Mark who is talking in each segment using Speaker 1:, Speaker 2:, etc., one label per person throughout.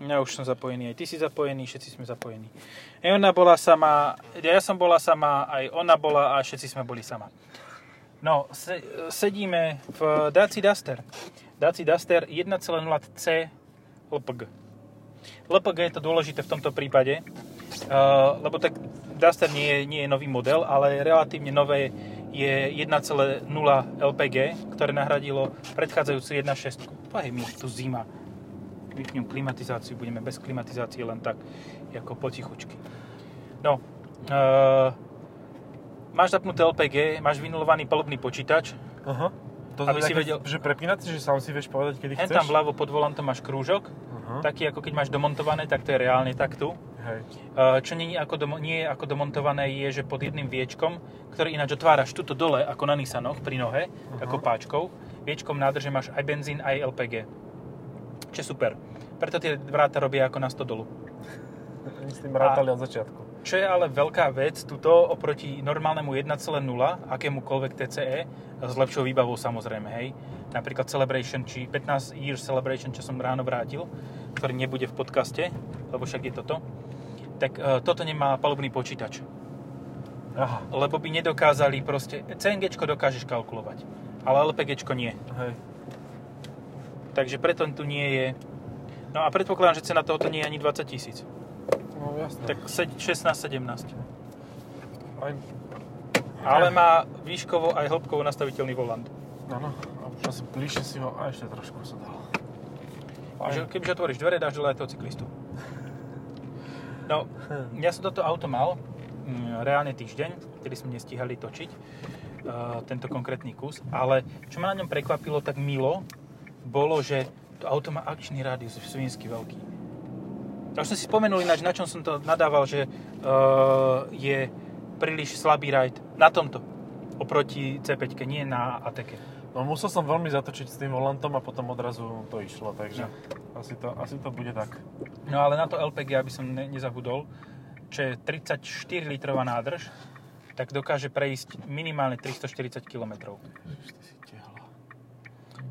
Speaker 1: Ja už som zapojený, aj ty si zapojený, všetci sme zapojení. Aj ona bola sama, ja som bola sama, aj ona bola a všetci sme boli sama. No, se, sedíme v Daci Duster. Daci Duster 1.0C LPG. LPG je to dôležité v tomto prípade, uh, lebo tak Duster nie je, nie je nový model, ale relatívne nové je 1.0 LPG, ktoré nahradilo predchádzajúcu 1.6. Pohej mi tu zima vypnem klimatizáciu, budeme bez klimatizácie len tak, ako potichučky. No, e, máš zapnuté LPG, máš vynulovaný palubný počítač.
Speaker 2: Aha. To aby si vedel... Že prepínať, že sám si vieš povedať, kedy
Speaker 1: chceš? tam vľavo pod volantom máš krúžok, uh-huh. taký ako keď máš domontované, tak to je reálne tak tu. Hej. Uh, čo nie, ako domo, nie je ako domontované je, že pod jedným viečkom, ktorý ináč otváraš tuto dole, ako na Nissanoch, pri nohe, uh-huh. ako páčkou, viečkom nádrže máš aj benzín, aj LPG. Čo je super. Preto tie vráta robia ako na 100 dolu.
Speaker 2: Oni s tým rátali od začiatku.
Speaker 1: Čo je ale veľká vec, tuto oproti normálnemu 1.0, akémukoľvek TCE, s lepšou výbavou samozrejme, hej. Napríklad Celebration, či 15 Years Celebration, čo som ráno vrátil, ktorý nebude v podcaste, lebo však je toto, tak e, toto nemá palubný počítač. Aha. Lebo by nedokázali proste, CNG dokážeš kalkulovať, ale LPG nie. Hej. Takže preto tu nie je No a predpokladám, že cena tohoto nie je ani 20 tisíc.
Speaker 2: No jasne.
Speaker 1: Tak 16-17. Aj... Ale má výškovo aj hĺbkovo nastaviteľný volant.
Speaker 2: Áno, a už asi bližšie si ho a ešte trošku sa dal.
Speaker 1: Takže kebyže otvoríš dvere, dáš dole aj toho cyklistu. No, ja som toto auto mal mm, reálne týždeň, kedy sme nestíhali točiť uh, tento konkrétny kus, ale čo ma na ňom prekvapilo tak milo, bolo, že to auto má akčný rádius svinsky veľký. A už som si spomenul ináč, na čom som to nadával, že uh, je príliš slabý ride na tomto oproti C5, nie na ATK.
Speaker 2: No musel som veľmi zatočiť s tým volantom a potom odrazu to išlo, takže no. asi, to, asi to bude tak.
Speaker 1: No ale na to LPG, aby som ne, nezabudol, čo je 34 litrová nádrž, tak dokáže prejsť minimálne 340 km.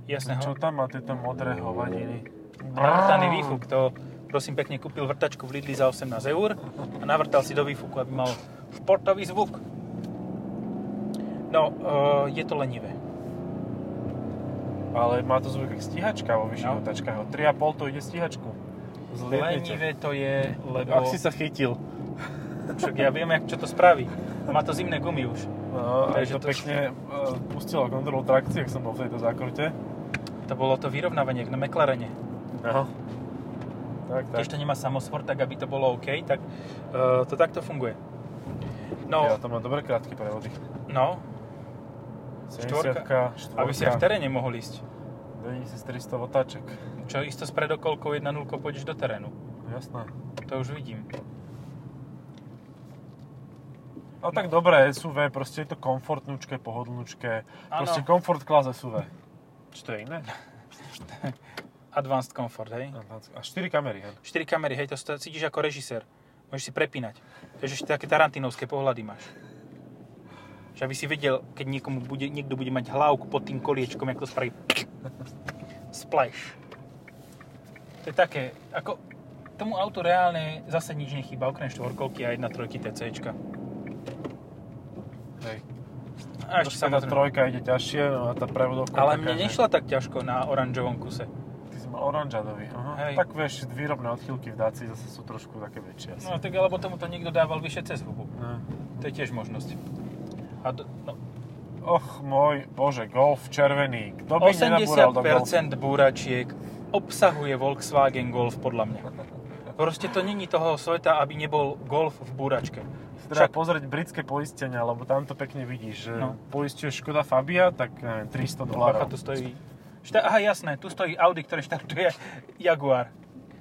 Speaker 2: Jasné. Čo tam má tieto modré hovadiny?
Speaker 1: Navrtaný výfuk, to prosím pekne kúpil vrtačku v Lidli za 18 eur a navrtal si do výfuku, aby mal športový zvuk. No, uh, je to lenivé.
Speaker 2: Ale má to zvuk jak stíhačka vo vyšších no. otačkách. 3,5 to ide stíhačku.
Speaker 1: Lenivé to je, lebo...
Speaker 2: Ak si sa chytil.
Speaker 1: Však ja viem, jak, čo to spraví. Má to zimné gumy už.
Speaker 2: No, Takže to, to pekne uh, pustilo kontrolu trakcie, ak som bol v tejto zákrute.
Speaker 1: To bolo to vyrovnávanie na McLarene.
Speaker 2: Aha. Tak, tak.
Speaker 1: Keď to nemá samosvor, tak aby to bolo OK, tak uh, to takto funguje.
Speaker 2: No, ja to má dobré krátky prevody.
Speaker 1: No.
Speaker 2: Štvorka,
Speaker 1: štvorka. Aby si aj v teréne mohol ísť.
Speaker 2: 9300 otáček.
Speaker 1: Čo isto s predokolkou 1.0 pôjdeš do terénu.
Speaker 2: Jasné.
Speaker 1: To už vidím.
Speaker 2: No tak dobré, SUV, proste je to komfortnúčke, pohodlnúčke. Proste komfort class SUV. Čo to je iné?
Speaker 1: Advanced Comfort, hej?
Speaker 2: A 4 kamery, hej?
Speaker 1: 4 kamery, hej, to cítiš ako režisér. Môžeš si prepínať. Takže také tarantinovské pohľady máš. Že aby si vedel, keď niekomu bude, niekto bude mať hlavku pod tým koliečkom, jak to spraví splash. To je také, ako tomu autu reálne zase nič nechýba, okrem štvorkolky a 1.3 TCčka.
Speaker 2: Hej. A ešte samozrejme. trojka ide ťažšie, no a tá prevodovka...
Speaker 1: Ale mne nešla tak ťažko na oranžovom kuse.
Speaker 2: Ty si mal oranžadový, aha. Hej. Tak vieš, výrobné odchýlky v Daci zase sú trošku také väčšie
Speaker 1: asi. No tak alebo tomu to niekto dával vyššie cez hubu. No. To je tiež možnosť. A do, no.
Speaker 2: Och môj, bože, Golf červený. Kto by
Speaker 1: 80% búračiek obsahuje Volkswagen Golf podľa mňa. Proste to není toho sveta, aby nebol Golf v búračke
Speaker 2: treba Však... pozrieť britské poistenia, lebo tam to pekne vidíš, že no. poistuješ Škoda Fabia, tak neviem, 300 dolárov.
Speaker 1: tu stojí... Šta... Aha, jasné, tu stojí Audi, ktoré štartuje Jaguar.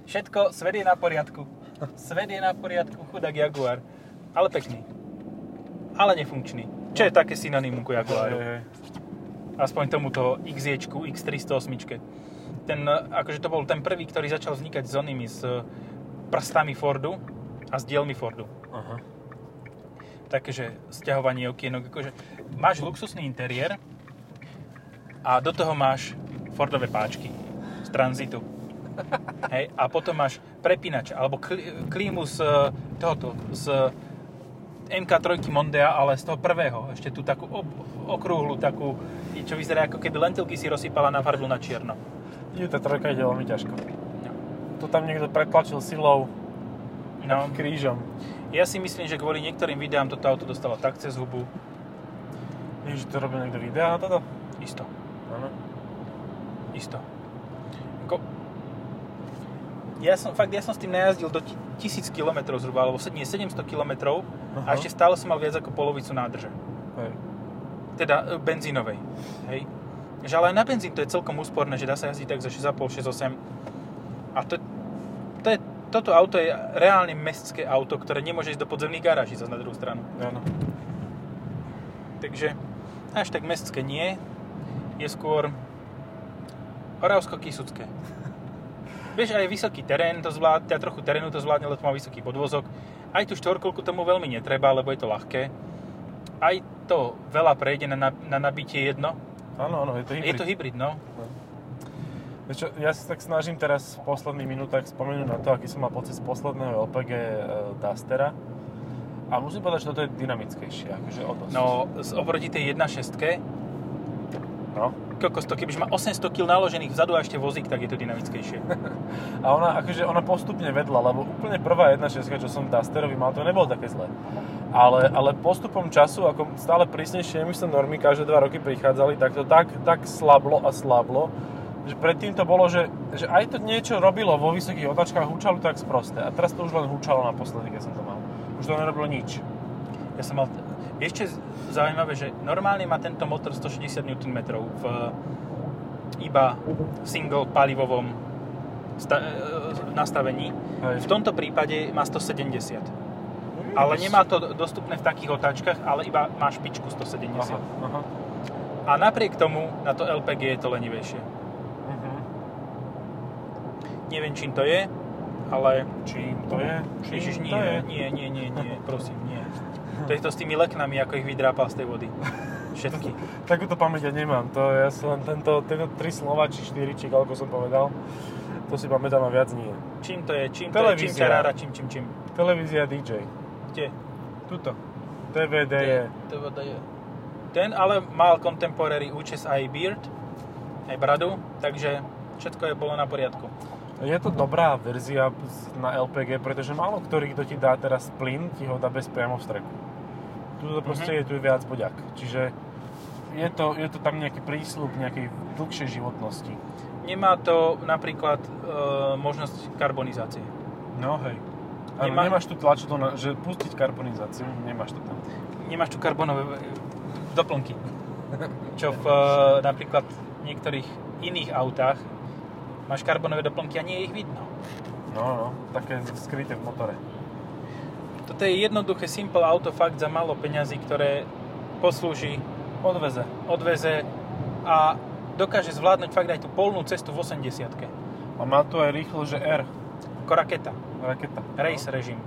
Speaker 1: Všetko, svet je na poriadku. Svet je na poriadku, chudák Jaguar. Ale pekný. Ale nefunkčný. Čo je také synonymum ku Jaguaru? Aspoň tomuto XJ, X308. Ten, akože to bol ten prvý, ktorý začal vznikať s onými, s prstami Fordu a s dielmi Fordu. Aha také, že stiahovanie okienok, akože máš luxusný interiér a do toho máš Fordové páčky z tranzitu. Hej, a potom máš prepínač, alebo kl- klímu z e, tohoto, z MK3 Mondea, ale z toho prvého. Ešte tú takú ob- okrúhlu, takú, čo vyzerá ako keby lentilky si rozsypala na farbu na čierno.
Speaker 2: Je, tá trojka ide veľmi ťažko.
Speaker 1: No.
Speaker 2: To tam niekto pretlačil silou
Speaker 1: No,
Speaker 2: krížom.
Speaker 1: Ja si myslím, že kvôli niektorým videám toto auto dostalo tak cez hubu.
Speaker 2: Vieš, že to robil niekto videa na toto?
Speaker 1: Isto,
Speaker 2: Áno.
Speaker 1: isto. Ako... Ja som, fakt, ja som s tým najazdil do 1000 km zhruba, alebo nie, 700 km a ešte stále som mal viac ako polovicu nádrže.
Speaker 2: Hej.
Speaker 1: Teda e, benzínovej. Hej. Že ale aj na benzín to je celkom úsporné, že dá sa jazdiť tak za 6,5, 6,8. A to, to je, toto auto je reálne mestské auto, ktoré nemôže ísť do podzemných garáží zase na druhú stranu.
Speaker 2: Áno.
Speaker 1: Takže až tak mestské nie. Je skôr Oravsko-Kisucké. Vieš, aj vysoký terén to zvládne, teda trochu terénu to zvládne, lebo to má vysoký podvozok. Aj tú štvorkolku tomu veľmi netreba, lebo je to ľahké. Aj to veľa prejde na, na nabitie jedno.
Speaker 2: Áno, áno, je to hybrid.
Speaker 1: Je to hybrid, no.
Speaker 2: Vieš čo, ja sa tak snažím teraz v posledných minútach spomenúť na to, aký som mal pocit z posledného LPG e, Dustera. A musím povedať, že toto je dynamickejšie, akože o dosť.
Speaker 1: No, z- oproti tej 1.6,
Speaker 2: no.
Speaker 1: kokos to, kebyže má 800 kg naložených vzadu a ešte vozík, tak je to dynamickejšie.
Speaker 2: A ona, akože ona postupne vedla, lebo úplne prvá 1.6, čo som Dusterovi mal, to nebolo také zlé. Ale, ale postupom času, ako stále prísnejšie emisné normy každé dva roky prichádzali, tak to tak, tak slablo a slablo, že predtým to bolo, že, že aj to niečo robilo vo vysokých otáčkach, húčalo to tak sprosté. A teraz to už len húčalo naposledy, keď som to mal. Už to nerobilo nič.
Speaker 1: Ja som mal... Je zaujímavé, že normálne má tento motor 160 Nm v iba single palivovom sta- e, nastavení.
Speaker 2: Hej.
Speaker 1: V tomto prípade má 170. Ale nemá to dostupné v takých otáčkach, ale iba má špičku 170.
Speaker 2: Aha, aha.
Speaker 1: A napriek tomu na to LPG je to lenivejšie. Neviem, čím to je, ale...
Speaker 2: Čím to je? Čím
Speaker 1: Ježiš, nie,
Speaker 2: to je?
Speaker 1: nie, nie, nie, nie, prosím, nie. To je to s tými leknami, ako ich vydrápal z tej vody. Všetky.
Speaker 2: Takúto pamäť ja nemám. To ja si len tento, tento tri slova, či štyri, či koľko som povedal, to si pamätám a viac nie.
Speaker 1: Čím to je? Čím to je? Čím
Speaker 2: Televízia.
Speaker 1: čarára? Čím, čím, čím?
Speaker 2: Televízia DJ.
Speaker 1: Kde?
Speaker 2: Tuto. TVD je.
Speaker 1: DVD je. Ten ale mal contemporary účes aj beard, aj bradu, takže všetko je bolo na poriadku.
Speaker 2: Je to dobrá verzia na LPG, pretože málo ktorý, kto ti dá teraz plyn, ti ho dá bez priamo v streku. Tuto proste
Speaker 1: Mhm.
Speaker 2: je tu je viac poďak. Čiže je to, je to tam nejaký prísľub nejakej dlhšej životnosti.
Speaker 1: Nemá to napríklad e, možnosť karbonizácie.
Speaker 2: No hej. Áno,
Speaker 1: Nemá-
Speaker 2: nemáš tu tlačidlo, na, že pustiť karbonizáciu, nemáš to tam.
Speaker 1: Nemáš tu karbonové e, doplnky. Čo v e, napríklad niektorých iných autách máš karbonové doplnky a nie je ich vidno.
Speaker 2: No, no, také skryté v motore.
Speaker 1: Toto je jednoduché, simple auto fakt za málo peňazí, ktoré poslúži,
Speaker 2: Odveze.
Speaker 1: odveze a dokáže zvládnuť fakt aj tú polnú cestu v 80
Speaker 2: A má tu aj rýchlo, že R.
Speaker 1: Ako raketa.
Speaker 2: Raketa.
Speaker 1: Race režim.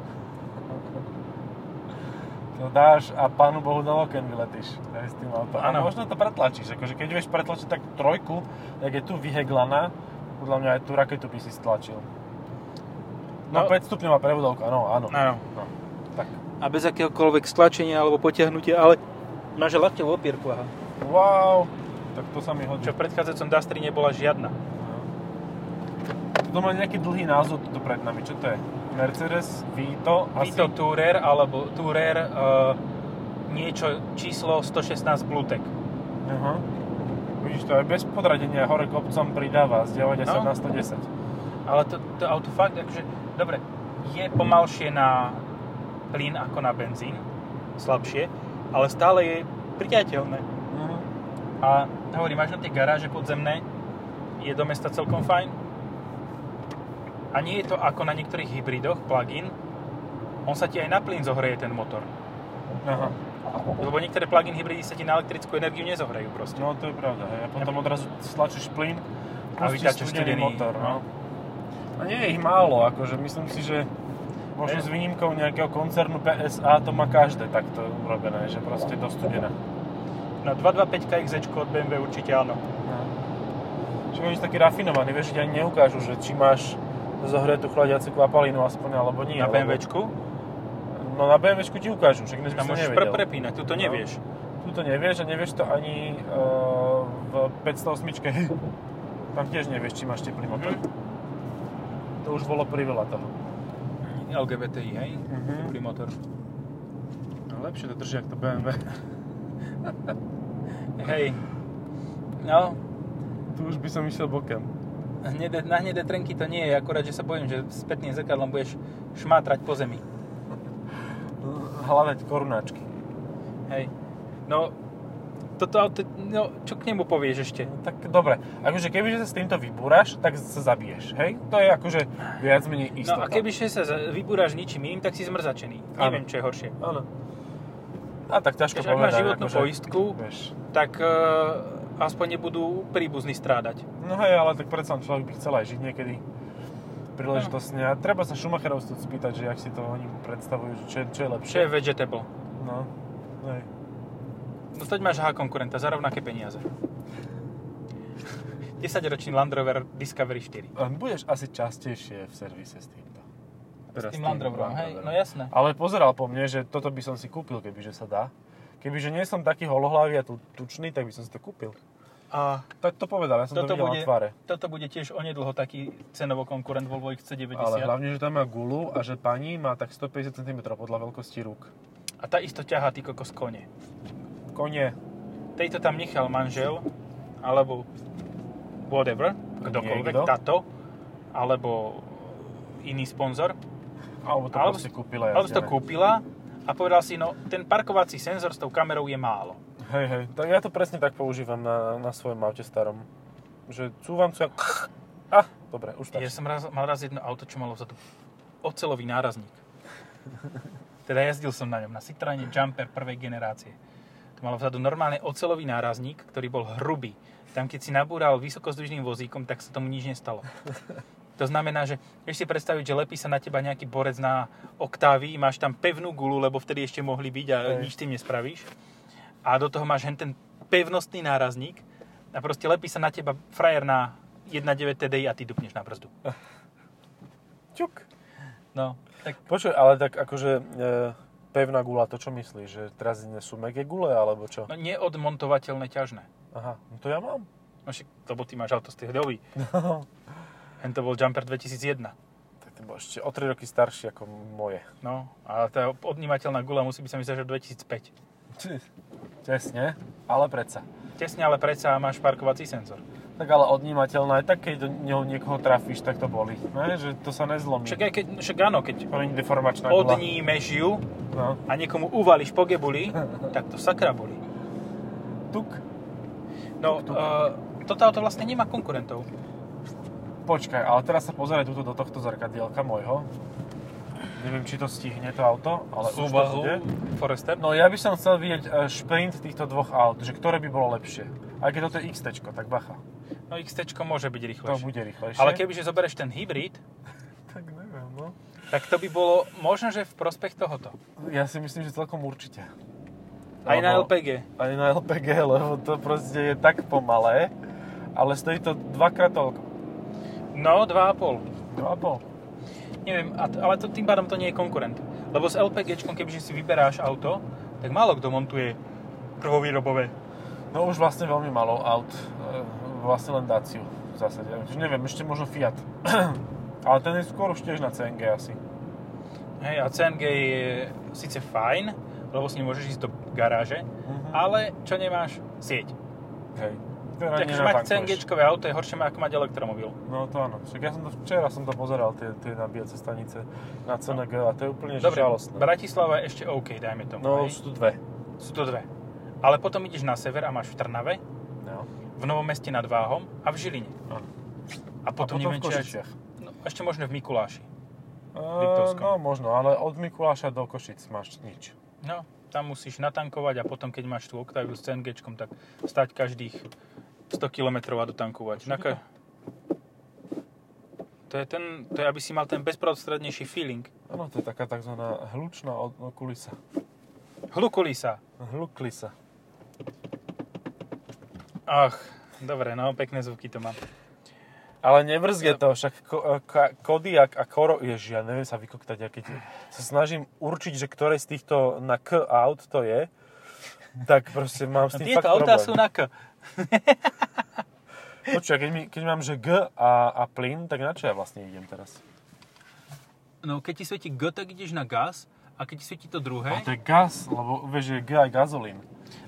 Speaker 2: To dáš a pánu Bohu do oken vyletíš s tým autom. A
Speaker 1: Áno.
Speaker 2: možno to pretlačíš, akože keď vieš pretlačiť tak trojku, jak je tu vyheglaná, podľa mňa aj tú raketu by si stlačil. No,
Speaker 1: No.
Speaker 2: 5 stupňová prevodovka, no áno.
Speaker 1: Áno.
Speaker 2: No, tak.
Speaker 1: A bez akéhokoľvek stlačenia alebo potiahnutia, ale máš lakťovú opierku, aha.
Speaker 2: Wow, tak to sa mi hodí.
Speaker 1: Čo v predchádzajúcom Dustri nebola žiadna.
Speaker 2: To má nejaký dlhý názov tu pred nami, čo to je? Mercedes Vito asi?
Speaker 1: Vito Tourer alebo Tourer uh, niečo číslo 116 Bluetech.
Speaker 2: Aha. Vidíš to aj bez podradenia hore kopcom pridáva z 90
Speaker 1: No.
Speaker 2: na 110.
Speaker 1: Ale to, to auto fakt, akože, dobre, je pomalšie na plyn ako na benzín, slabšie, ale stále je priateľné.
Speaker 2: Mhm.
Speaker 1: A hovorím, máš na tie garáže podzemné, je do mesta celkom fajn. A nie je to ako na niektorých hybridoch, plug-in, on sa ti aj na plyn zohreje ten motor.
Speaker 2: Aha.
Speaker 1: Lebo niektoré plug-in hybridy sa ti na elektrickú energiu nezohrejú proste.
Speaker 2: No to je pravda, hej. A potom odrazu stlačíš plyn,
Speaker 1: A vytáčaš
Speaker 2: studený motor,
Speaker 1: no.
Speaker 2: A nie je ich málo, akože myslím si, že možno s výnimkou nejakého koncernu PSA to má každé takto urobené, že proste do studená.
Speaker 1: No 225 XZ od BMW určite áno.
Speaker 2: No. Čiže oni sú takí rafinovaní, vieš, že ani neukážu, že či máš zohretú chladiacu kvapalinu aspoň, alebo nie.
Speaker 1: Na
Speaker 2: lebo-
Speaker 1: BMWčku?
Speaker 2: No na BMWčku ti ukážu, však dnes by
Speaker 1: Tam
Speaker 2: som
Speaker 1: môžeš
Speaker 2: nevedel.
Speaker 1: pre prepínať, tu to
Speaker 2: No.
Speaker 1: nevieš.
Speaker 2: Tu to nevieš a nevieš to ani uh, v 508. Tam tiež nevieš, či máš teplý motor.
Speaker 1: Mhm.
Speaker 2: To už bolo priveľa toho.
Speaker 1: LGBTI, hej?
Speaker 2: Mhm.
Speaker 1: Teplý motor.
Speaker 2: No lepšie to drží, ako to BMW.
Speaker 1: Hej. No,
Speaker 2: Tu už by som išiel bokem.
Speaker 1: hnedé, na hnedé trenky to nie je, akurát, že sa bojím, že spätným zrkadlom budeš šmátrať po zemi.
Speaker 2: Hľadať korunáčky.
Speaker 1: Hej. No, toto auto, no, čo k nemu povieš ešte?
Speaker 2: No, tak dobre, akože kebyže sa s týmto vybúraš, tak sa zabiješ, hej? To je akože viac menej
Speaker 1: No
Speaker 2: istota.
Speaker 1: a kebyže sa vybúraš ničím iným, tak si zmrzačený.
Speaker 2: Áno.
Speaker 1: Neviem, čo je horšie.
Speaker 2: Áno. A tak ťažko
Speaker 1: Keď ak máš
Speaker 2: povedať.
Speaker 1: životnú
Speaker 2: akože,
Speaker 1: poistku,
Speaker 2: Vieš.
Speaker 1: tak e, aspoň nebudú príbuzní strádať.
Speaker 2: No hej, ale tak predsa človek by chcel aj žiť niekedy príležitosne. A treba sa Schumacherovcov spýtať, že jak si to oni predstavujú, že čo, je- čo je lepšie.
Speaker 1: Čo je vegetable?
Speaker 2: No, hej.
Speaker 1: No teď máš H konkurenta za rovnaké peniaze. 10-ročný Land Rover Discovery 4.
Speaker 2: Len budeš asi častejšie v servise s týmto.
Speaker 1: S tým Land Roverom, hej? No jasné.
Speaker 2: Ale pozeral po mne, že toto by som si kúpil, kebyže sa dá. Kebyže nie som taký holohlavý a tu, tučný, tak by som si to kúpil.
Speaker 1: A
Speaker 2: Tak to povedal, ja som
Speaker 1: toto
Speaker 2: to videl
Speaker 1: bude,
Speaker 2: na tvare.
Speaker 1: toto bude tiež onedlho taký cenovo konkurent Volvo XC90.
Speaker 2: Ale hlavne, že tam má gulu a že pani má tak 150 cm podľa veľkosti rúk.
Speaker 1: A tá isto ťahá ty kokos kone.
Speaker 2: Konie.
Speaker 1: Tejto tam nechal manžel, alebo whatever, kdokoľvek,
Speaker 2: Niekto.
Speaker 1: táto, alebo iný sponzor.
Speaker 2: Alebo to
Speaker 1: Alebo
Speaker 2: kúpila
Speaker 1: Ale si to kúpila a povedal si, no ten parkovací senzor s tou kamerou je málo.
Speaker 2: Hej, hej, tak ja to presne tak používam na, na svojom aute starom. Že cúvam sa... Ah, dobre, už tak.
Speaker 1: Ja som raz, mal raz jedno auto, čo malo vzadu ocelový nárazník. Teda jazdil som na ňom, na Citroene Jumper prvej generácie. To malo vzadu normálne ocelový nárazník, ktorý bol hrubý. Tam keď si nabúral vysokozdvižným vozíkom, tak sa tomu nič nestalo. To znamená, že vieš si predstaviť, že lepí sa na teba nejaký borec na oktávy, máš tam pevnú gulu, lebo vtedy ešte mohli byť a
Speaker 2: Hej.
Speaker 1: nič tým nespravíš. A do toho máš hen ten pevnostný nárazník a proste lepí sa na teba frajer na 1.9 TDI a ty dupneš na brzdu.
Speaker 2: Čuk.
Speaker 1: No, tak
Speaker 2: Počuj, ale tak akože e, pevná gula, to čo myslíš? Že teraz sú meké gule, alebo čo?
Speaker 1: no, neodmontovateľné ťažné.
Speaker 2: Aha, no to ja mám.
Speaker 1: No však, lebo ty máš auto z tých dobí. Hen to bol Jumper 2001.
Speaker 2: tak to bol ešte o 3 roky starší ako moje.
Speaker 1: No, a tá odnímateľná gula musí byť sa mi že 2005.
Speaker 2: Tesne, ale predsa.
Speaker 1: Tesne, ale predsa máš parkovací senzor.
Speaker 2: Tak ale odnímateľná, aj tak keď do neho niekoho trafíš, tak to boli. Ne? Že to sa nezlomí.
Speaker 1: Však, aj keď, však áno, keď
Speaker 2: deformačná
Speaker 1: odnímeš ju
Speaker 2: No.
Speaker 1: a niekomu uvališ po gebuli, tak to sakra boli.
Speaker 2: Tuk.
Speaker 1: No,
Speaker 2: Tuk, tuk.
Speaker 1: Uh, toto auto vlastne nemá konkurentov.
Speaker 2: Počkaj, ale teraz sa pozeraj tuto do tohto zrkadielka môjho. Neviem, či to stihne to auto, ale už to bude.
Speaker 1: Forester.
Speaker 2: No ja by som chcel vidieť e, šprint týchto dvoch aut, že ktoré by bolo lepšie. Aj keď toto je XT, tak bacha.
Speaker 1: No XT môže byť
Speaker 2: To
Speaker 1: rýchlejšie.
Speaker 2: bude rýchlejšie.
Speaker 1: Ale kebyže zoberieš ten hybrid,
Speaker 2: Tak neviem, no.
Speaker 1: tak to by bolo možno, že v prospech tohoto.
Speaker 2: Ja si myslím, že celkom určite.
Speaker 1: Aj na
Speaker 2: Lebo-
Speaker 1: LPG.
Speaker 2: Aj na LPG, lebo to proste je tak pomalé, ale stojí to dvakrát toľko.
Speaker 1: No, 2,5.
Speaker 2: 2,5.
Speaker 1: Neviem, ale to, tým pádom to nie je konkurent. Lebo s LPGčkom, kebyže si vyberáš auto, tak málo kto montuje prvovýrobové.
Speaker 2: No už vlastne veľmi malo aut, e, vlastne len Daciu v zásade. Neviem, ešte možno Fiat. ale ten je skôr už tiež na CNG asi.
Speaker 1: Hej, a CNG je síce fajn, lebo s ním môžeš ísť do garáže,
Speaker 2: Mhm.
Speaker 1: ale čo nemáš? Sieť.
Speaker 2: Hej. Teda
Speaker 1: Takže mať. CNGčkové auto je horšie ako mať elektromobil.
Speaker 2: No to áno. Však ja som to včera som to pozeral, tie, tie nabíjace stanice na CNG a to je úplne
Speaker 1: Dobre,
Speaker 2: žalostné.
Speaker 1: Bratislava je ešte OK, dajme tomu.
Speaker 2: No
Speaker 1: hej.
Speaker 2: sú tu dve.
Speaker 1: Sú to dve. Ale potom ideš na sever a máš v Trnave,
Speaker 2: No.
Speaker 1: v Novom meste nad Váhom a v Žiline.
Speaker 2: Áno.
Speaker 1: A potom,
Speaker 2: a potom
Speaker 1: neviem,
Speaker 2: v Košiciach.
Speaker 1: no, ešte možno v Mikuláši.
Speaker 2: Uh, no možno, ale od Mikuláša do Košic máš nič.
Speaker 1: No, tam musíš natankovať a potom, keď máš tú Octaviu s CNGčkom, tak stať každých 100 km a dotankovať. Na ka- to je, ten, to je, aby si mal ten bezprostrednejší feeling.
Speaker 2: Áno, to je taká tzv. hlučná kulisa.
Speaker 1: Hlukulisa.
Speaker 2: Hluklisa.
Speaker 1: Ach, dobre, no, pekné zvuky to mám.
Speaker 2: Ale nevrzge to, však ko, e, ka, Kodiak a Koro, ježi, ja neviem sa vykoktať, ja keď sa snažím určiť, že ktoré z týchto na K aut to je, tak proste mám s tým
Speaker 1: tieto
Speaker 2: fakt
Speaker 1: autá
Speaker 2: problém.
Speaker 1: sú na K.
Speaker 2: Počuj, keď, mi, keď mám, že G a, a plyn, tak na čo ja vlastne idem teraz?
Speaker 1: No keď ti svieti G, tak ideš na gas a keď ti svieti to druhé,
Speaker 2: A to je gas, lebo vieš, že G aj gazolín.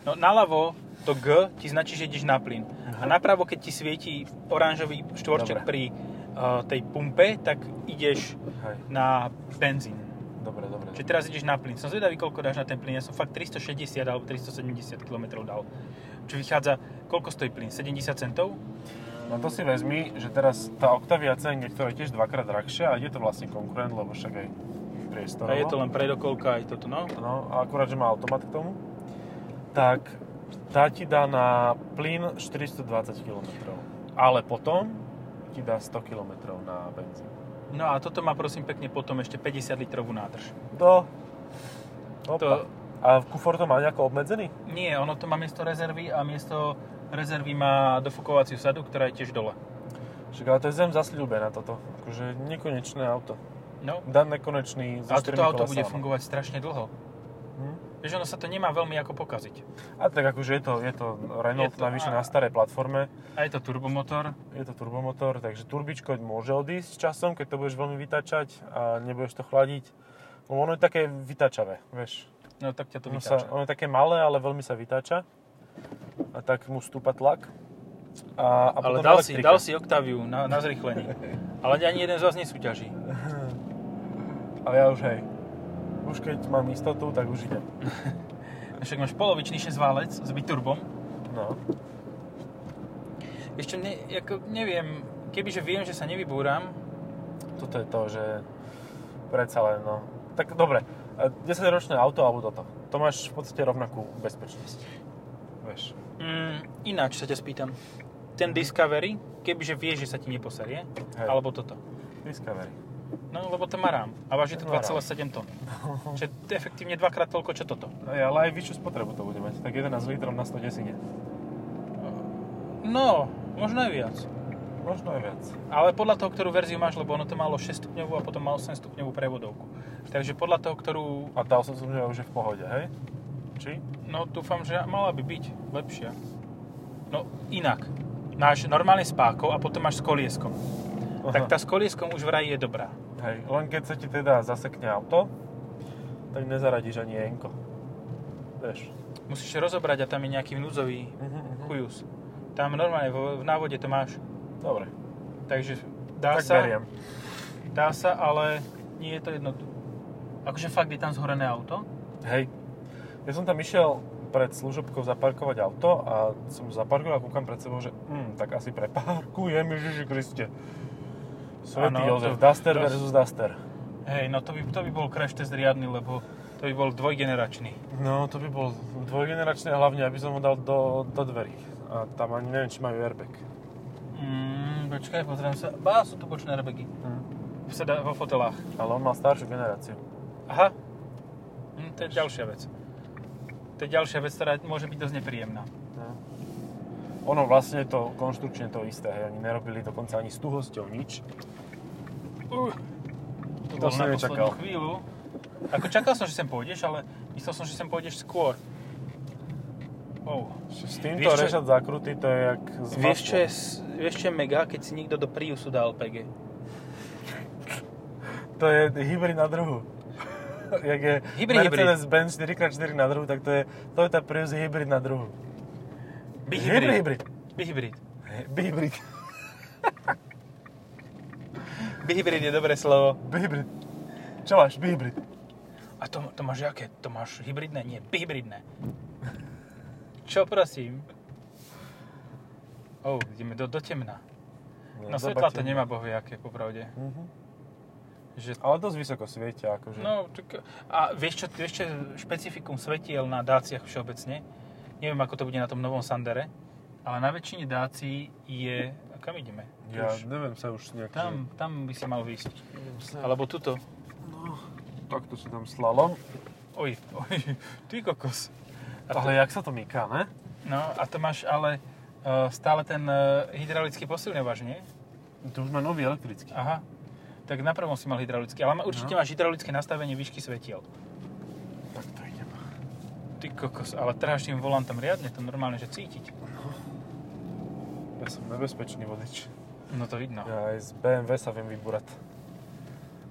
Speaker 1: no naľavo to G ti značí, že ideš na plyn. A napravo, keď ti svieti oranžový štvorček
Speaker 2: Dobre.
Speaker 1: pri uh, tej pumpe, tak ideš
Speaker 2: Hej,
Speaker 1: na benzín.
Speaker 2: dobre, dobre.
Speaker 1: Čiže teraz ideš na plyn. Som zvedavý, koľko dáš na ten plyn. Ja som fakt 360 alebo 370 km dal. Čo vychádza, koľko stojí plyn? 70 centov?
Speaker 2: No to si vezmi, že teraz tá Octavia CNG, ktorá je tiež dvakrát drahšia a je to vlastne konkurent, lebo však aj priestorovo.
Speaker 1: A je to len predokolka aj toto, no.
Speaker 2: No, a akurát, že má automat k tomu. Tak tá ti dá na plyn 420 km. Ale potom ti dá 100 km na benzín.
Speaker 1: No a toto má prosím pekne potom ešte 50 litrovú nádrž.
Speaker 2: To... Opa.
Speaker 1: To,
Speaker 2: A kufor to má nejako obmedzený?
Speaker 1: nie, ono to má miesto rezervy a miesto rezervy má dofukovaciu sadu, ktorá je tiež dole.
Speaker 2: Však ale to je zem zasľúbená toto. Akože nekonečné auto.
Speaker 1: No,
Speaker 2: Dan nekonečný so
Speaker 1: ale toto auto bude fungovať strašne dlho.
Speaker 2: Hm?
Speaker 1: Vieš, ono sa to nemá veľmi ako pokaziť.
Speaker 2: A tak akože je to, je to Renault
Speaker 1: Je to-
Speaker 2: navyše
Speaker 1: a-
Speaker 2: na starej platforme.
Speaker 1: A je to turbomotor.
Speaker 2: Je to turbomotor, takže turbičko môže odísť časom, keď to budeš veľmi vytačať a nebudeš to chladiť. Lebo ono je také vytačavé, vieš.
Speaker 1: No tak ťa to
Speaker 2: Ono, sa,
Speaker 1: vytáča.
Speaker 2: ono je také malé, ale veľmi sa vytáča. A tak mu stúpa tlak. A, a
Speaker 1: Ale dal si, dal si Octaviu na, na zrychlení. Ale ani jeden z vás nesúťaží.
Speaker 2: Ale ja už hej. Už keď mám istotu, tak už idem.
Speaker 1: Však máš polovičný šesťválec s biturbom.
Speaker 2: No.
Speaker 1: Ešte ne, ako, neviem, kebyže viem, že sa nevybúram,
Speaker 2: Toto je to, že predsa len, no. Tak dobre, 10-ročné auto alebo toto. To máš v podstate rovnakú bezpečnosť. Vieš.
Speaker 1: mm, ináč sa ťa spýtam. Ten Discovery, kebyže vieš, že sa ti neposerie,
Speaker 2: Hej.
Speaker 1: alebo toto.
Speaker 2: Discovery.
Speaker 1: No, lebo to má rám. A váži to
Speaker 2: To má rám.
Speaker 1: 2,7 tón. Čiže efektívne dvakrát toľko, čo toto.
Speaker 2: Aj, ale aj vyššiu spotrebu to bude mať. Tak 11 litrov na 100 desine.
Speaker 1: No, možno aj viac.
Speaker 2: Možno aj viac.
Speaker 1: Ale podľa toho, ktorú verziu máš, lebo ono to malo 6 stupňovú a potom má 8 stupňovú prevodovku. Takže podľa toho, ktorú...
Speaker 2: A tá 8 stupňová už je v pohode, hej? Či?
Speaker 1: No, dúfam, že mala by byť lepšia. No, inak. Máš normálne s pákou a potom máš s kolieskom. Tak tá s kolieskom už vraj je dobrá.
Speaker 2: Hej, len keď sa ti teda zasekne auto, tak nezaradíš ani jenko. Vieš.
Speaker 1: Musíš rozobrať a tam je nejaký núdzový
Speaker 2: Mhm, mhm.
Speaker 1: chujus. Tam normálne v, v návode to máš.
Speaker 2: Dobre,
Speaker 1: Takže dá
Speaker 2: tak
Speaker 1: sa,
Speaker 2: beriem.
Speaker 1: dá sa, ale nie je to jedno. Akože fakt je tam zhorené auto?
Speaker 2: Hej. Ja som tam išiel pred služobkou zaparkovať auto a som zaparkoval a kúkam pred sebou, že hm, tak asi preparkujem, Ježiši Kriste. Svetý
Speaker 1: Áno,
Speaker 2: Jozef,
Speaker 1: to-
Speaker 2: Duster
Speaker 1: to-
Speaker 2: versus Duster.
Speaker 1: Hej, no to by, to by bol crash test riadny, lebo to by bol dvojgeneračný.
Speaker 2: No, to by bol dvojgeneračný a hlavne, aby som ho dal do, do dverí. A tam ani neviem, či majú airbag.
Speaker 1: Mm, počkaj, pozriem sa. Bá, sú tu bočné airbagy.
Speaker 2: Hm.
Speaker 1: V Seda, vo fotelách.
Speaker 2: Ale on mal staršiu generáciu.
Speaker 1: Aha. Hm, to je ďalšia vec. To je ďalšia vec, ktorá môže byť dosť nepríjemná.
Speaker 2: No. Ono vlastne to konštrukčne to isté, hej. Oni nerobili dokonca ani s tuhosťou nič.
Speaker 1: Uh, to
Speaker 2: To som nečakal.
Speaker 1: chvíľu. Ako čakal som, že sem pôjdeš, ale myslel som, že sem pôjdeš skôr. Oh.
Speaker 2: S týmto
Speaker 1: Vieš, čo-
Speaker 2: rešat zakruty, to je jak z
Speaker 1: Vieš čo, je, vieš, čo je mega, keď si niekto do Priusu dá LPG?
Speaker 2: To je hybrid na druhu. Jak je
Speaker 1: Hybrid,
Speaker 2: Mercedes-Benz 4x4 na druhu, tak to je Toyota Prius je hybrid na druhu.
Speaker 1: Bihybrid.
Speaker 2: Hybrid.
Speaker 1: Bihybrid.
Speaker 2: Hybrid.
Speaker 1: Bihybrid je dobré slovo.
Speaker 2: Hybrid. Čo máš? Hybrid.
Speaker 1: A to, to máš aké? To máš hybridné? Nie, bihybridné. Čo prosím? Oh, ideme do, do temna. No svetla to nemá bohvie aké, popravde.
Speaker 2: Mhm.
Speaker 1: Že,
Speaker 2: Ale dosť vysoko svietia, akože.
Speaker 1: no, tak, a vieš čo, vieš čo špecifikum svetiel na dáciach všeobecne? Neviem, ako to bude na tom novom Sandere, ale na väčšine dácií je... A kam ideme?
Speaker 2: ja
Speaker 1: Už,
Speaker 2: neviem sa už nejak...
Speaker 1: tam, tam by si mal výjsť.
Speaker 2: Alebo...
Speaker 1: Alebo tuto.
Speaker 2: No, takto si tam slalom.
Speaker 1: Oj, oj, ty kokos. A to,
Speaker 2: Ale jak sa to míka, ne?
Speaker 1: no a to máš ale uh, stále ten uh, hydraulický posilňovač, nie?
Speaker 2: To už má nový elektrický.
Speaker 1: Aha. Tak na prvom si mal hydraulický, ale ma- určite
Speaker 2: No.
Speaker 1: máš hydraulické nastavenie výšky svetiel.
Speaker 2: Tak to idem.
Speaker 1: Ty kokos, ale trháš tým volantom riadne, to normálne, že cítiť.
Speaker 2: Ja som nebezpečný vodič.
Speaker 1: No to vidno.
Speaker 2: Ja aj z BMW sa viem vyburať.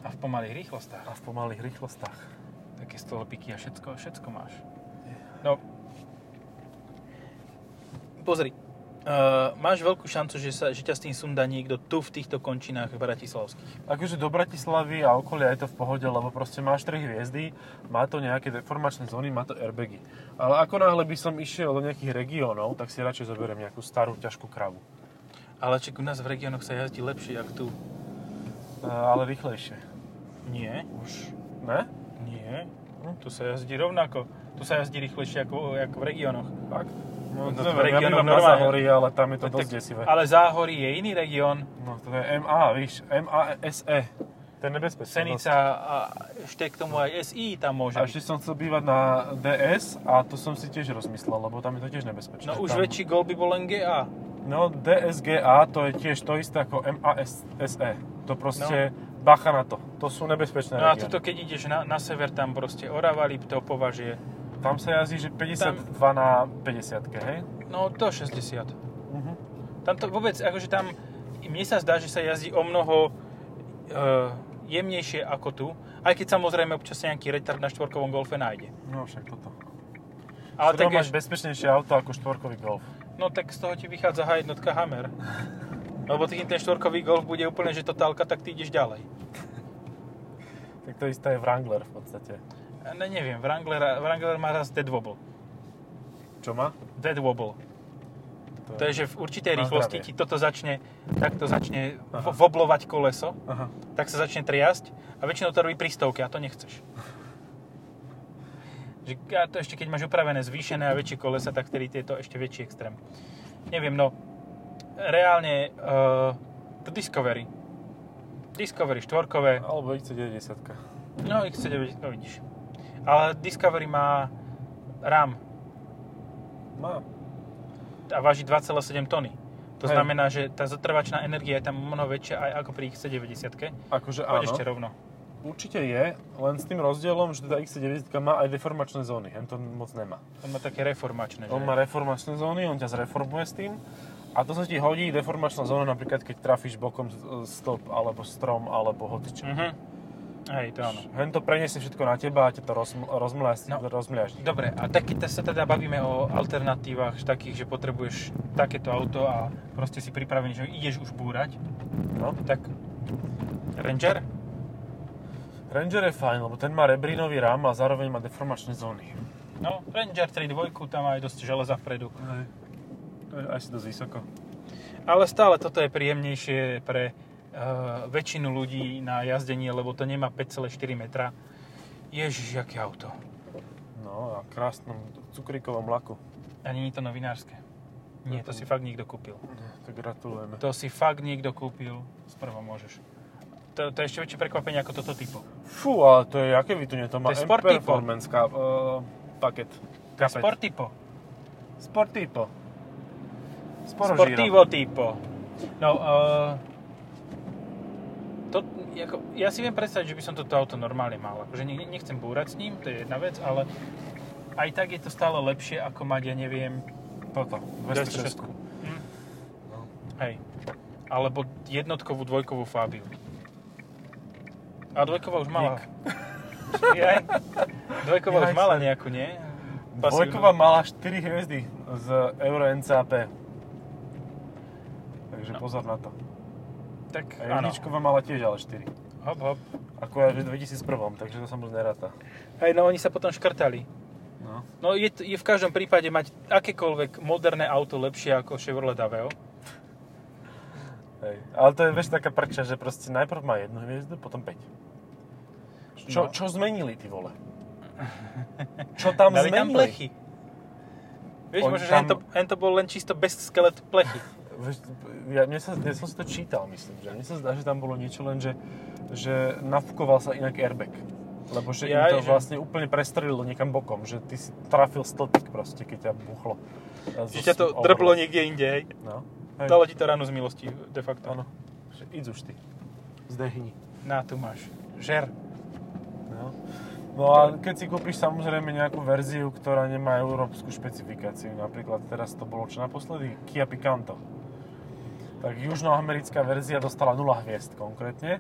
Speaker 1: A v pomalých rýchlostách.
Speaker 2: A v pomalých rýchlostách.
Speaker 1: Také stolopiky a všetko, všetko máš. No. Pozri. Uh, máš veľkú šancu, že, sa, že ťa s tým sundá niekto tu v týchto končinách bratislavských.
Speaker 2: Akože do Bratislavy a okolia je to v pohode, lebo proste máš 3 hviezdy, má to nejaké deformačné zóny, má to airbagy. Ale ako náhle by som išiel do nejakých regiónov, tak si radšej zoberiem nejakú starú, ťažkú kravu.
Speaker 1: Ale čak u nás v regiónoch sa jazdí lepšie, jak tu.
Speaker 2: A, ale rýchlejšie.
Speaker 1: Nie.
Speaker 2: Už ne?
Speaker 1: Nie.
Speaker 2: Hm?
Speaker 1: Tu sa jazdí rovnako. Tu sa jazdí rýchlejšie ako, ako v regiónoch.
Speaker 2: Fakt? No,
Speaker 1: No,
Speaker 2: to
Speaker 1: v
Speaker 2: ja
Speaker 1: regiónoch
Speaker 2: na
Speaker 1: normálne.
Speaker 2: Záhorí, ale tam je to
Speaker 1: Tak-
Speaker 2: dosť desivé.
Speaker 1: Ale Záhorí je iný región.
Speaker 2: No to je MA, víš, MASE. To je nebezpečné.
Speaker 1: Senica a ešte k tomu aj SI tam môže
Speaker 2: A ešte som chcel bývať na DS a to som si tiež rozmyslel, lebo tam je to tiež nebezpečné.
Speaker 1: No už
Speaker 2: tam...
Speaker 1: väčší gol by bol len GA.
Speaker 2: No DSGA to je tiež to isté ako MASE. To proste bacha na to. To sú nebezpečné
Speaker 1: No a
Speaker 2: regióny.
Speaker 1: tuto, keď ideš na, na sever, tam proste Orava, Lipto, Považie.
Speaker 2: Tam sa jazdí, že 52 na 50, hej?
Speaker 1: No to 60.
Speaker 2: Uh-huh.
Speaker 1: Tam to vôbec, akože tam, mne sa zdá, že sa jazdí o mnoho uh, jemnejšie ako tu. Aj keď samozrejme občas nejaký retard na štvorkovom golfe nájde.
Speaker 2: No však toto.
Speaker 1: Ale tak
Speaker 2: máš
Speaker 1: je,
Speaker 2: bezpečnejšie auto ako štvorkový Golf.
Speaker 1: no tak z toho ti vychádza H1 Hammer. Lebo keď ten štvorkový golf bude úplne, že totálka, tak ty ideš ďalej.
Speaker 2: Tak to isté je Wrangler v podstate.
Speaker 1: Ne, neviem, Wrangler, Wrangler má raz dead wobble.
Speaker 2: Čo má?
Speaker 1: Dead wobble. To je, že v určitej rýchlosti
Speaker 2: zdravie.
Speaker 1: ti toto začne, takto začne
Speaker 2: Aha.
Speaker 1: vo- voblovať koleso,
Speaker 2: Aha.
Speaker 1: tak sa začne triasť a väčšinou to robí pri stovke a to nechceš. Že, a to ešte keď máš upravené zvýšené a väčšie kolesa, tak vtedy je to ešte väčší extrém. Neviem, no, reálne uh, to Discovery. Discovery štvorkové,
Speaker 2: Alebo XC90.
Speaker 1: no XC9, no vidíš. Ale Discovery má RAM
Speaker 2: Má.
Speaker 1: a váži 2,7 tony. To
Speaker 2: Hej.
Speaker 1: znamená, že tá zotrvačná energia je tam mnoho väčšia aj ako pri XC90.
Speaker 2: Akože
Speaker 1: Poď
Speaker 2: áno.
Speaker 1: ešte rovno.
Speaker 2: Určite je, len s tým rozdielom, že teda XC90 má aj deformačné zóny. Hen to moc nemá.
Speaker 1: On má také reformačné.
Speaker 2: On
Speaker 1: že?
Speaker 2: má reformačné zóny, on ťa zreformuje s tým. A to sa ti hodí deformačná zóna napríklad, keď trafíš bokom stĺp, alebo strom, alebo hocičo.
Speaker 1: Mhm. Hej, to áno.
Speaker 2: Hen to preniesie všetko na teba a ťa to rozm- rozmliaž-
Speaker 1: No. Dobre, a tak keď sa teda bavíme o alternatívach takých, že potrebuješ takéto auto a proste si pripravený, že ideš už búrať,
Speaker 2: No.
Speaker 1: tak Ranger?
Speaker 2: Ranger je fajn, lebo ten má rebrínový rám a zároveň má deformačné zóny.
Speaker 1: No, Ranger 3.2, tam má aj dosť železa vpredu.
Speaker 2: Hej. To je asi dosť vysoko.
Speaker 1: Ale stále toto je príjemnejšie pre uh, väčšinu ľudí na jazdenie, lebo to nemá 5,4 metra. Ježiš, aké auto.
Speaker 2: No a krásnom cukríkovom laku.
Speaker 1: A je to novinárske. Nie, to si fakt niekto kúpil.
Speaker 2: Tak gratulujeme.
Speaker 1: To si fakt niekto kúpil, sprvo môžeš. To, to je ešte väčšie prekvapenie ako toto typo.
Speaker 2: Fú, ale to je, aké vytunie to má?
Speaker 1: To je Sportipo.
Speaker 2: M-Performance ka, uh, paket.
Speaker 1: To je
Speaker 2: Kapet.
Speaker 1: Sportipo.
Speaker 2: Sportipo. Sporo
Speaker 1: Sportivo typo. No, uh, to, ako, ja si viem predstaviť, že by som toto auto normálne mal. Akože ne, nechcem búrať s ním, to je jedna vec, ale aj tak je to stále lepšie, ako mať, ja neviem,
Speaker 2: Toto, 206.
Speaker 1: 206. Hm.
Speaker 2: No.
Speaker 1: Hej. Alebo jednotkovú, dvojkovú Fabiu. A dvojková už mala. Jaj. Dvojková už mala nejakú, nie?
Speaker 2: Dvojková mala 4 hviezdy z Euro NCAP. Pozor na to.
Speaker 1: Tak
Speaker 2: A
Speaker 1: áno.
Speaker 2: jedničková mala tiež ale 4.
Speaker 1: Hop, hop.
Speaker 2: Akurát v 2001, takže to sa moc neráta.
Speaker 1: Hej, no oni sa potom škrtali.
Speaker 2: No.
Speaker 1: No je, je v každom prípade mať akékoľvek moderné auto lepšie ako Chevrolet Aveo.
Speaker 2: Hej. Ale to je vieš taká prča, že proste najprv má jednu hviezdu, potom 5. Čo,
Speaker 1: No.
Speaker 2: čo zmenili, ty vole? Čo tam
Speaker 1: Dali tam
Speaker 2: zmenili?
Speaker 1: plechy. Vieš, možno, že
Speaker 2: tam-
Speaker 1: hen to, to bol len čisto bez skelet plechy.
Speaker 2: Ja, mne sa, ja som si to čítal, myslím, že mne sa zdá, že tam bolo niečo len, že, že nafúkoval sa inak airbag. Lebo že
Speaker 1: Ja,
Speaker 2: im to
Speaker 1: že-
Speaker 2: vlastne úplne prestrelilo niekam bokom, že ty si trafil stĺpik proste, keď ťa buchlo.
Speaker 1: Že ťa to drblo niekde inde, hej.
Speaker 2: No. Hej.
Speaker 1: Dalo ti to ráno z milosti, de facto.
Speaker 2: Áno. Idz už ty. Zdehni.
Speaker 1: Na, tu máš. Žer.
Speaker 2: No. no a keď si kúpiš samozrejme nejakú verziu, ktorá nemá európsku špecifikáciu, napríklad teraz to bolo čo naposledy? Kia Picanto. Tak južnoamerická verzia dostala 0 hviezd konkrétne.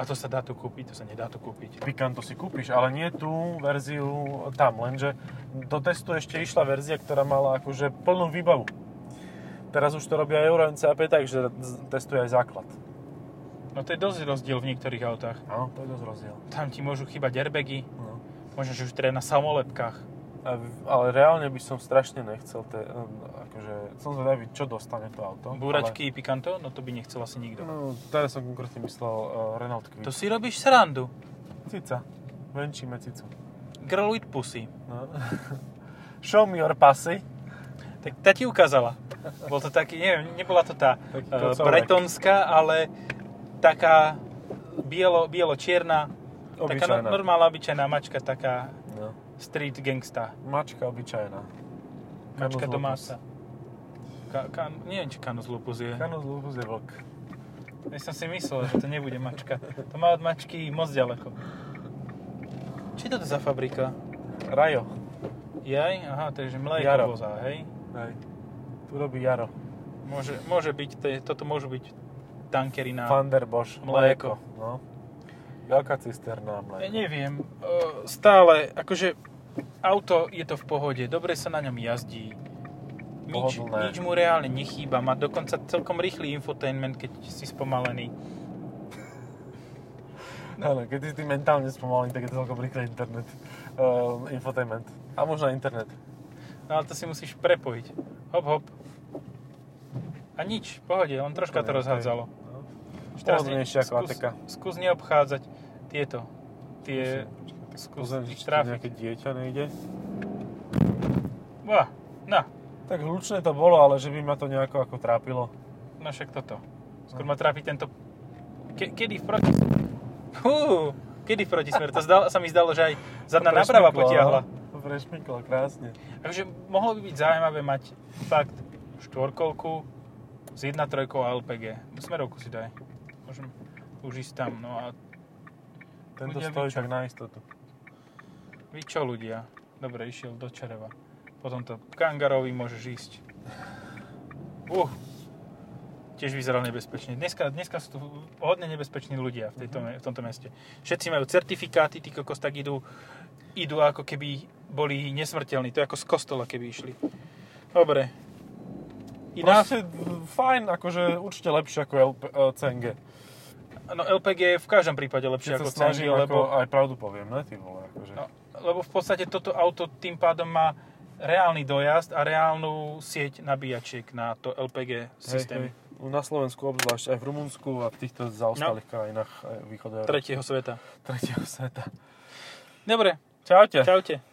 Speaker 1: A to sa dá tu kúpiť? To sa nedá tu kúpiť.
Speaker 2: Picanto si kúpiš, ale nie tú verziu tam, lenže do testu ešte išla verzia, ktorá mala akože plnú výbavu. Teraz už to robia Euro NCAP, takže testuje aj základ.
Speaker 1: No to je dosť rozdiel v niektorých autách.
Speaker 2: Áno, to je dosť rozdiel.
Speaker 1: Tam ti môžu chýbať airbagy,
Speaker 2: No.
Speaker 1: možno, že už teda na samolepkách.
Speaker 2: Ale reálne by som strašne nechcel, te, akože som zvedavý, čo dostane to auto.
Speaker 1: Búračky ale... Picanto? No to by nechcel asi nikto.
Speaker 2: No, teraz som konkrétne myslel uh, Renault Kwid.
Speaker 1: To si robíš srandu.
Speaker 2: Cica. Venčíme cicu.
Speaker 1: Girl with pussy.
Speaker 2: No. Show me your pussy.
Speaker 1: Tak tá ti ukázala. Bol to taký, neviem, nebola to tá
Speaker 2: Taký
Speaker 1: uh, bretonská, ale taká bielo, bielo-čierna, taká
Speaker 2: Obyčajná.
Speaker 1: no, normálna obyčajná mačka, taká
Speaker 2: No.
Speaker 1: Street gangsta.
Speaker 2: Mačka obyčajná.
Speaker 1: Mačka
Speaker 2: Canus
Speaker 1: domáca. Ka, ka, neviem, či Canus lupus je.
Speaker 2: Canus lupus je vlk.
Speaker 1: Ja som si myslel, že to nebude mačka. To má od mačky moc ďaleko. Či je to za fabrika?
Speaker 2: Rajo.
Speaker 1: Jaj? Aha, takže mlieko
Speaker 2: Jaro.
Speaker 1: vozá, hej?
Speaker 2: Hej. Tu robí Jaro.
Speaker 1: Môže, môže byť, to je, toto môžu byť tankery na...
Speaker 2: Van Bosch.
Speaker 1: Mlieko.
Speaker 2: No. Veľká cisterna.
Speaker 1: Ja neviem, e, stále, akože auto je to v pohode, dobre sa na ňom jazdí. Nič,
Speaker 2: Pohodlné.
Speaker 1: nič mu reálne nechýba, má dokonca celkom rýchly infotainment, keď si spomalený.
Speaker 2: Áno, keď si ty mentálne spomalený, tak je to celkom rýchly internet. Uh, infotainment. A možno internet.
Speaker 1: No ale to si musíš prepojiť. Hop, hop. A nič, v pohode, len troška to rozhádzalo.
Speaker 2: No. Pohodlnejšie ako
Speaker 1: skús,
Speaker 2: ATK.
Speaker 1: skús neobchádzať tieto, tie, skús ich trafiť.
Speaker 2: nejaké dieťa nejde.
Speaker 1: Á, na,
Speaker 2: Tak hlučné to bolo, ale že by ma to nejako ako trápilo.
Speaker 1: no však toto. Skôr ma trápi tento... Ke, kedy v proti... Hú, kedy v protismer? To zdal, sa mi zdalo, že aj zadná
Speaker 2: prešmyklo,
Speaker 1: potiahla.
Speaker 2: no. To prešmyklo, krásne.
Speaker 1: Takže mohlo by byť zaujímavé mať fakt štvorkolku s 1.3 a LPG. Smerovku si daj. Môžem už ísť tam. No a
Speaker 2: Tento
Speaker 1: Ľudia
Speaker 2: tak na istotu.
Speaker 1: vy čo ľudia? Dobre, išiel do Čereva. Potom to Kangarovi môžeš ísť. Uh, tiež vyzeral nebezpečne. Dneska, dneska sú tu hodne nebezpeční ľudia v, tejto, v tomto meste. Všetci majú certifikáty, tí kokos tak idú, idú ako keby boli nesmrteľní. To je ako z kostola, keby išli. Dobre. Iná,
Speaker 2: Proste fajn, akože určite lepšie ako LP, eh, CNG.
Speaker 1: No LPG je v každom prípade lepšie
Speaker 2: Keď
Speaker 1: ako lebo,
Speaker 2: aj pravdu poviem, ne, ty vole, akože.
Speaker 1: no, lebo v podstate toto auto tým pádom má reálny dojazd a reálnu sieť nabíjačiek na to LPG systém
Speaker 2: Hej, hej. Na Slovensku obzvlášť, aj v Rumunsku a v týchto zaostalých krajinách aj východu
Speaker 1: tretieho sveta.
Speaker 2: Tretieho sveta.
Speaker 1: Dobre,
Speaker 2: Čaute.
Speaker 1: čaute.